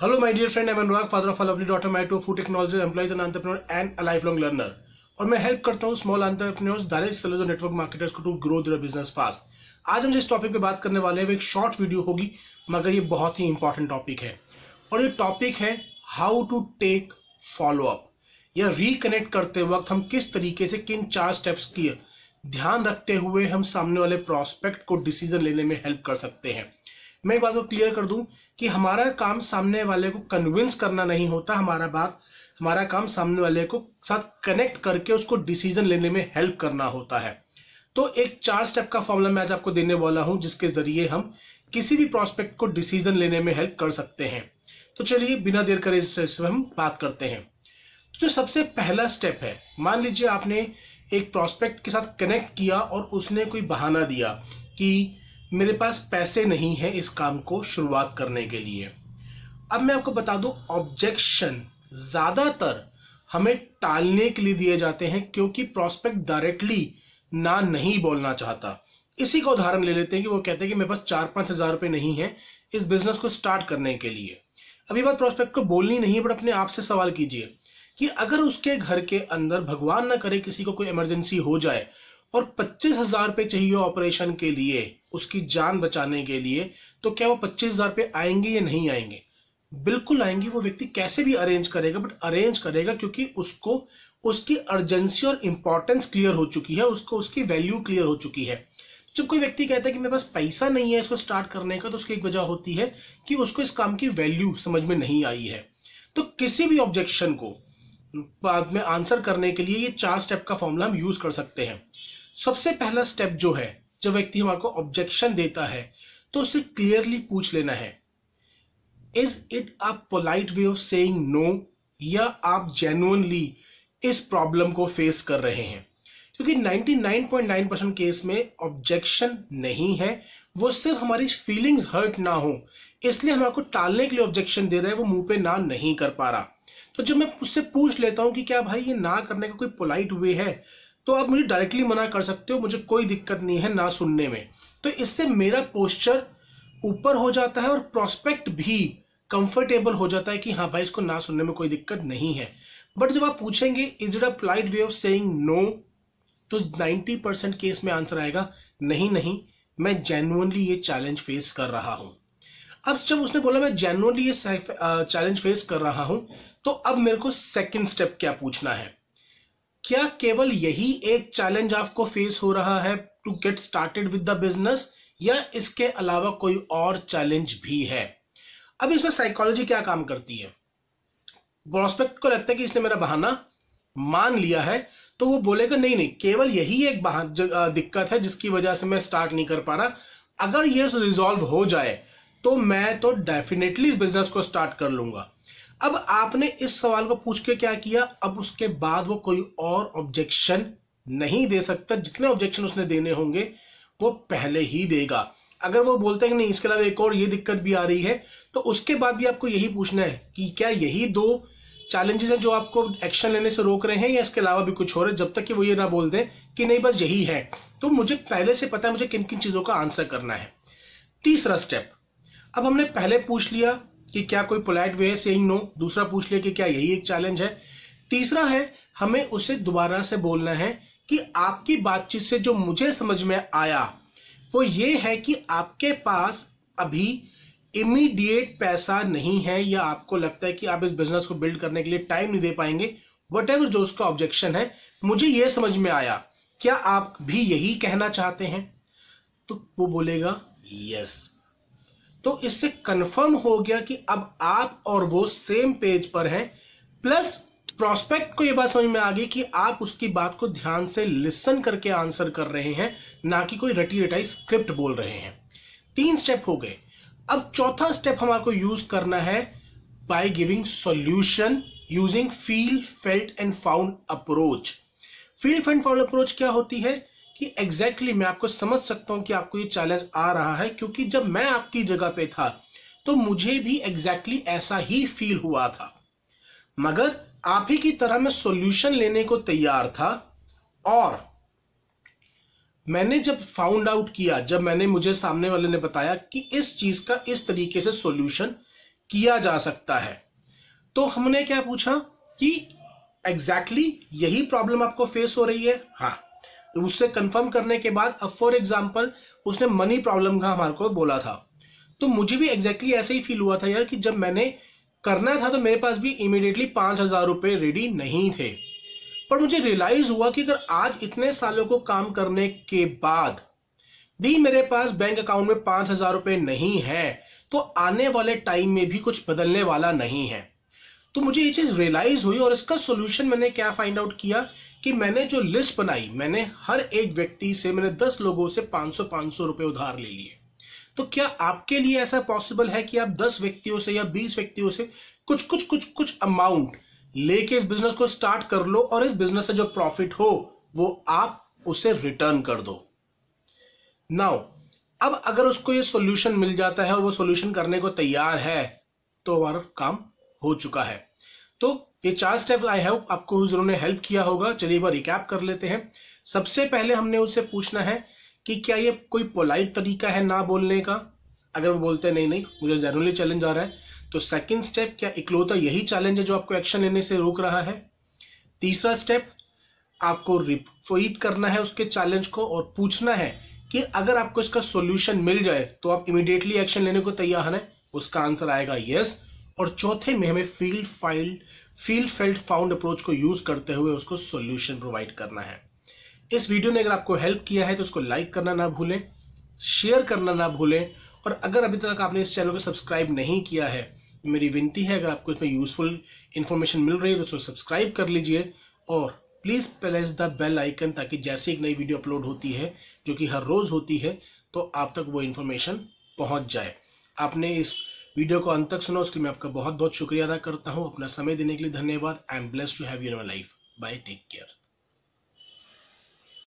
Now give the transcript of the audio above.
Hello, my dear friend. I'm Anurag, father of a lovely daughter, married to a food technology employee, entrepreneur, and a lifelong learner. और मैं help करता हूँ small entrepreneurs direct sellers और network marketers को to grow their business fast आज हम जिस topic पे बात करने वाले हैं वो एक शॉर्ट वीडियो होगी मगर ये बहुत ही इंपॉर्टेंट टॉपिक है और ये टॉपिक है how to take follow up या रिकनेक्ट करते वक्त हम किस तरीके से किन चार स्टेप्स की ध्यान रखते हुए हम सामने वाले प्रोस्पेक्ट को डिसीज़न लेने में हेल्प कर सकते हैं मैं एक बात को क्लियर कर दूँ कि हमारा काम सामने वाले को कन्विंस करना नहीं होता, हमारा बात, हमारा काम सामने वाले को साथ कनेक्ट करके उसको डिसीज़न लेने में हेल्प करना होता है। तो एक चार स्टेप का फॉर्मूला मैं आज आपको देने वाला हूँ, जिसके ज़रिए हम किसी भी प्रोस्पेक्ट को डिसीज़न लेने में हेल्प कर सकते हैं। तो चलिए, बिना देर करे हम बात करते हैं। तो जो सबसे पहला स्टेप है, मान लीजिए आपने एक प्रोस्पेक्ट के साथ कनेक्ट किया और उसने कोई बहाना दिया कि मेरे पास पैसे नहीं है इस काम को शुरुआत करने के लिए। अब मैं आपको बता दूँ ऑब्जेक्शन ज़्यादातर हमें टालने के लिए दिए जाते हैं क्योंकि प्रोस्पेक्ट डायरेक्टली ना नहीं बोलना चाहता। इसी का उदाहरण ले लेते हैं कि वो कहते हैं कि मेरे पास चार पाँच हज़ार रुपए नहीं है इस बिज़नेस को स्टार्ट करने के लिए। अभी बात प्रोस्पेक्ट को बोलनी नहीं है, बट अपने आप से सवाल कीजिए कि अगर उसके घर के अंदर भगवान ना करे, किसी को कोई इमरजेंसी हो जाए और पच्चीस हज़ार रुपए चाहिए ऑपरेशन के लिए उसकी जान बचाने के लिए तो क्या वो पच्चीस हज़ार रुपए आएँगे या नहीं आएँगे? बिल्कुल आएँगे, वो व्यक्ति कैसे भी अरेंज करेगा बट अरेंज करेगा क्योंकि उसको, उसकी अर्जेंसी और इंपॉर्टेंस क्लियर हो चुकी है, उसको, उसकी वैल्यू क्लियर हो चुकी है। जब कोई व्यक्ति कहता है कि मेरे पास पैसा नहीं है इसको स्टार्ट करने का तो उसकी एक वजह होती है कि उसको इस काम की वैल्यू समझ में नहीं आई है। तो किसी भी ऑब्जेक्शन को बाद में आंसर करने के लिए ये चार स्टेप का फॉर्मूला हम यूज़ कर सकते हैं। सबसे पहला स्टेप जो है जब व्यक्ति हमारे को ऑब्जेक्शन देता है तो उसे क्लियरली पूछ लेना है। Is it a polite way of saying no या आप जेनुअनली इस प्रॉब्लम को फेस कर रहे हैं? क्योंकि 99.9 परसेंट केस में ऑब्जेक्शन नहीं है। वो सिर्फ़ हमारी फीलिंग्स हर्ट ना हो। इसलिए हम आपको टालने के लिए ऑब्जेक्शन दे रहे हैं, वो मुँह पे ना नहीं कर पा रहा। तो जब मैं उससे पूछ लेता हूँ कि क्या भाई ये ना करने का कोई पोलाइट वे है तो आप मुझे डायरेक्टली मना कर सकते हो, मुझे कोई दिक्कत नहीं है ना सुनने में। तो इससे मेरा पोस्चर ऊपर हो जाता है और प्रोस्पेक्ट भी कंफर्टेबल हो जाता है कि हाँ भाई, इसको ना सुनने में कोई दिक्कत नहीं है। बट जब आप पूछेंगे is it a polite way of saying no तो 90 परसेंट केस में आंसर आएगा, नहीं नहीं, मैं जेनुअनली ये चैलेंज फेस कर रहा हूँ। अब जब उसने बोला, मैं जेनुअनली ये चैलेंज फेस कर रहा हूँ तो अब मेरे को सेकेंड स्टेप क्या पूछना है? क्या केवल यही एक चैलेंज आपको फेस हो रहा है to get started with the business या इसके अलावा कोई और चैलेंज भी है? अब इसमें साइकोलॉजी क्या काम करती है? प्रोस्पेक्ट को लगता है कि इसने मेरा बहाना मान लिया है तो वो बोलेगा, नहीं नहीं, केवल यही एक दिक्कत है जिसकी वजह से मैं स्टार्ट नहीं कर पा रहा। अगर ये रिजॉल्व हो जाए तो मैं तो डेफिनेटली इस बिज़नेस को स्टार्ट कर लूँगा। अब आपने इस सवाल को पूछ के क्या किया? अब उसके बाद वो कोई और ऑब्जेक्शन नहीं दे सकता। जितने ऑब्जेक्शन उसने देने होंगे, वो पहले ही देगा। अगर वो बोलते हैं कि नहीं, इसके अलावा एक और ये दिक्कत भी आ रही है तो उसके बाद भी आपको यही पूछना है कि क्या यही दो चैलेंजेस हैं जो आपको एक्शन लेने से रोक रहे हैं, या इसके अलावा भी कुछ हो रहा है, जब तक कि वो ये ना बोल दें कि नहीं, बस यही है। तो मुझे पहले से पता है मुझे किन किन चीज़ों का आंसर करना है। तीसरा स्टेप अब हमने पहले पूछ लिया कि क्या कोई पोलाइट वे है सेइंग नो दूसरा पूछ लिया कि क्या यही एक चैलेंज है। तीसरा है, हमें उसे दोबारा से बोलना है कि आपकी बातचीत से जो मुझे समझ में आया, वो ये है कि आपके पास अभी इमीडिएट पैसा नहीं है या आपको लगता है कि आप इस बिज़नेस को बिल्ड करने के लिए टाइम नहीं दे पाएँगे। वट जो उसका ऑब्जेक्शन है, मुझे यह समझ में आया। क्या आप भी यही कहना चाहते हैं? तो वो बोलेगा यस तो इससे कंफर्म हो गया कि अब आप और वो सेम पेज पर हैं प्लस प्रोस्पेक्ट को यह बात समझ में आ गई कि आप उसकी बात को ध्यान से लिसन करके आंसर कर रहे हैं, ना कि कोई रटी रटाई स्क्रिप्ट बोल रहे हैं। तीन स्टेप हो गए। अब चौथा स्टेप हमारे को यूज़ करना है by giving solution using feel felt and found approach feel and found approach क्या होती है? कि एग्जैक्टली exactly मैं आपको समझ सकता हूँ कि आपको ये चैलेंज आ रहा है, क्योंकि जब मैं आपकी जगह पे था तो मुझे भी एग्जैक्टली exactly ऐसा ही फील हुआ था। मगर आप ही की तरह मैं सॉल्यूशन लेने को तैयार था, और मैंने जब फाउंड आउट किया, जब मैंने, मुझे सामने वाले ने बताया कि इस चीज़ का इस तरीके से सॉल्यूशन किया जा सकता है तो हमने क्या पूछा कि एग्जैक्टली exactly यही प्रॉब्लम आपको फेस हो रही है? हाँ। उससे कंफर्म करने के बाद, अब फॉर एग्ज़ाम्पल उसने मनी प्रॉब्लम का हमारे को बोला था। तो मुझे भी एग्जैक्टली exactly ऐसे ही फील हुआ था यार कि जब मैंने करना था तो मेरे पास भी इमिडिएटली पाँच हज़ार रुपए रेडी नहीं थे। पर मुझे रियलाइज़ हुआ कि अगर आज इतने सालों को काम करने के बाद भी मेरे पास बैंक अकाउंट में पाँच हज़ार रुपए नहीं है तो आने वाले टाइम में भी कुछ बदलने वाला नहीं है। तो मुझे ये चीज़ रियलाइज़ हुई और इसका सोल्यूशन मैंने क्या फाइंड आउट किया कि मैंने जो लिस्ट बनाई, मैंने हर एक व्यक्ति से, मैंने दस लोगों से 500 500 रुपए उधार ले लिए। तो क्या आपके लिए ऐसा पॉसिबल है कि आप दस व्यक्तियों से या बीस व्यक्तियों से कुछ कुछ कुछ कुछ अमाउंट लेके इस बिज़नेस को स्टार्ट कर लो और इस बिज़नेस से जो प्रॉफिट हो, वो आप उसे रिटर्न कर दो। नाउ अब अगर उसको ये सॉल्यूशन मिल जाता है और वो सॉल्यूशन करने को तैयार है तो हमारा काम हो चुका है। तो ये चार स्टेप आई हैव आपको ज़रूर ने हेल्प किया होगा। चलिए एक बार रिकैप कर लेते हैं। सबसे पहले हमने उससे पूछना है कि क्या ये कोई पोलाइट तरीका है ना बोलने का? अगर वो बोलते हैं, नहीं नहीं, मुझे जनरली चैलेंज आ रहा है। तो सेकंड स्टेप क्या इकलौता यही चैलेंज है जो आपको एक्शन लेने से रोक रहा है? तीसरा स्टेप आपको रिपोइट करना है उसके चैलेंज को और पूछना है कि अगर आपको इसका सॉल्यूशन मिल जाए तो आप इमीडिएटली एक्शन लेने को तैयार हैं? उसका आंसर आएगा यस और चौथे में हमें feel felt feel felt found approach को यूज़ करते हुए उसको सॉल्यूशन प्रोवाइड करना है। इस वीडियो ने अगर आपको हेल्प किया है तो उसको लाइक करना ना भूलें शेयर करना ना भूलें, और अगर अभी तक आपने इस चैनल को सब्सक्राइब नहीं किया है, मेरी विनती है अगर आपको इसमें यूजफुल इन्फॉर्मेशन मिल रही है तो उसको सब्सक्राइब कर लीजिए, और please press the bell icon ताकि जैसे एक नई वीडियो अपलोड होती है, जो कि हर रोज होती है तो आप तक वो इन्फॉर्मेशन पहुँच जाए। आपने इस वीडियो को अंत तक सुना। उसके लिए मैं आपका बहुत बहुत शुक्रिया अदा करता हूँ। अपना समय देने के लिए धन्यवाद। I am bless to have you in my life bye take care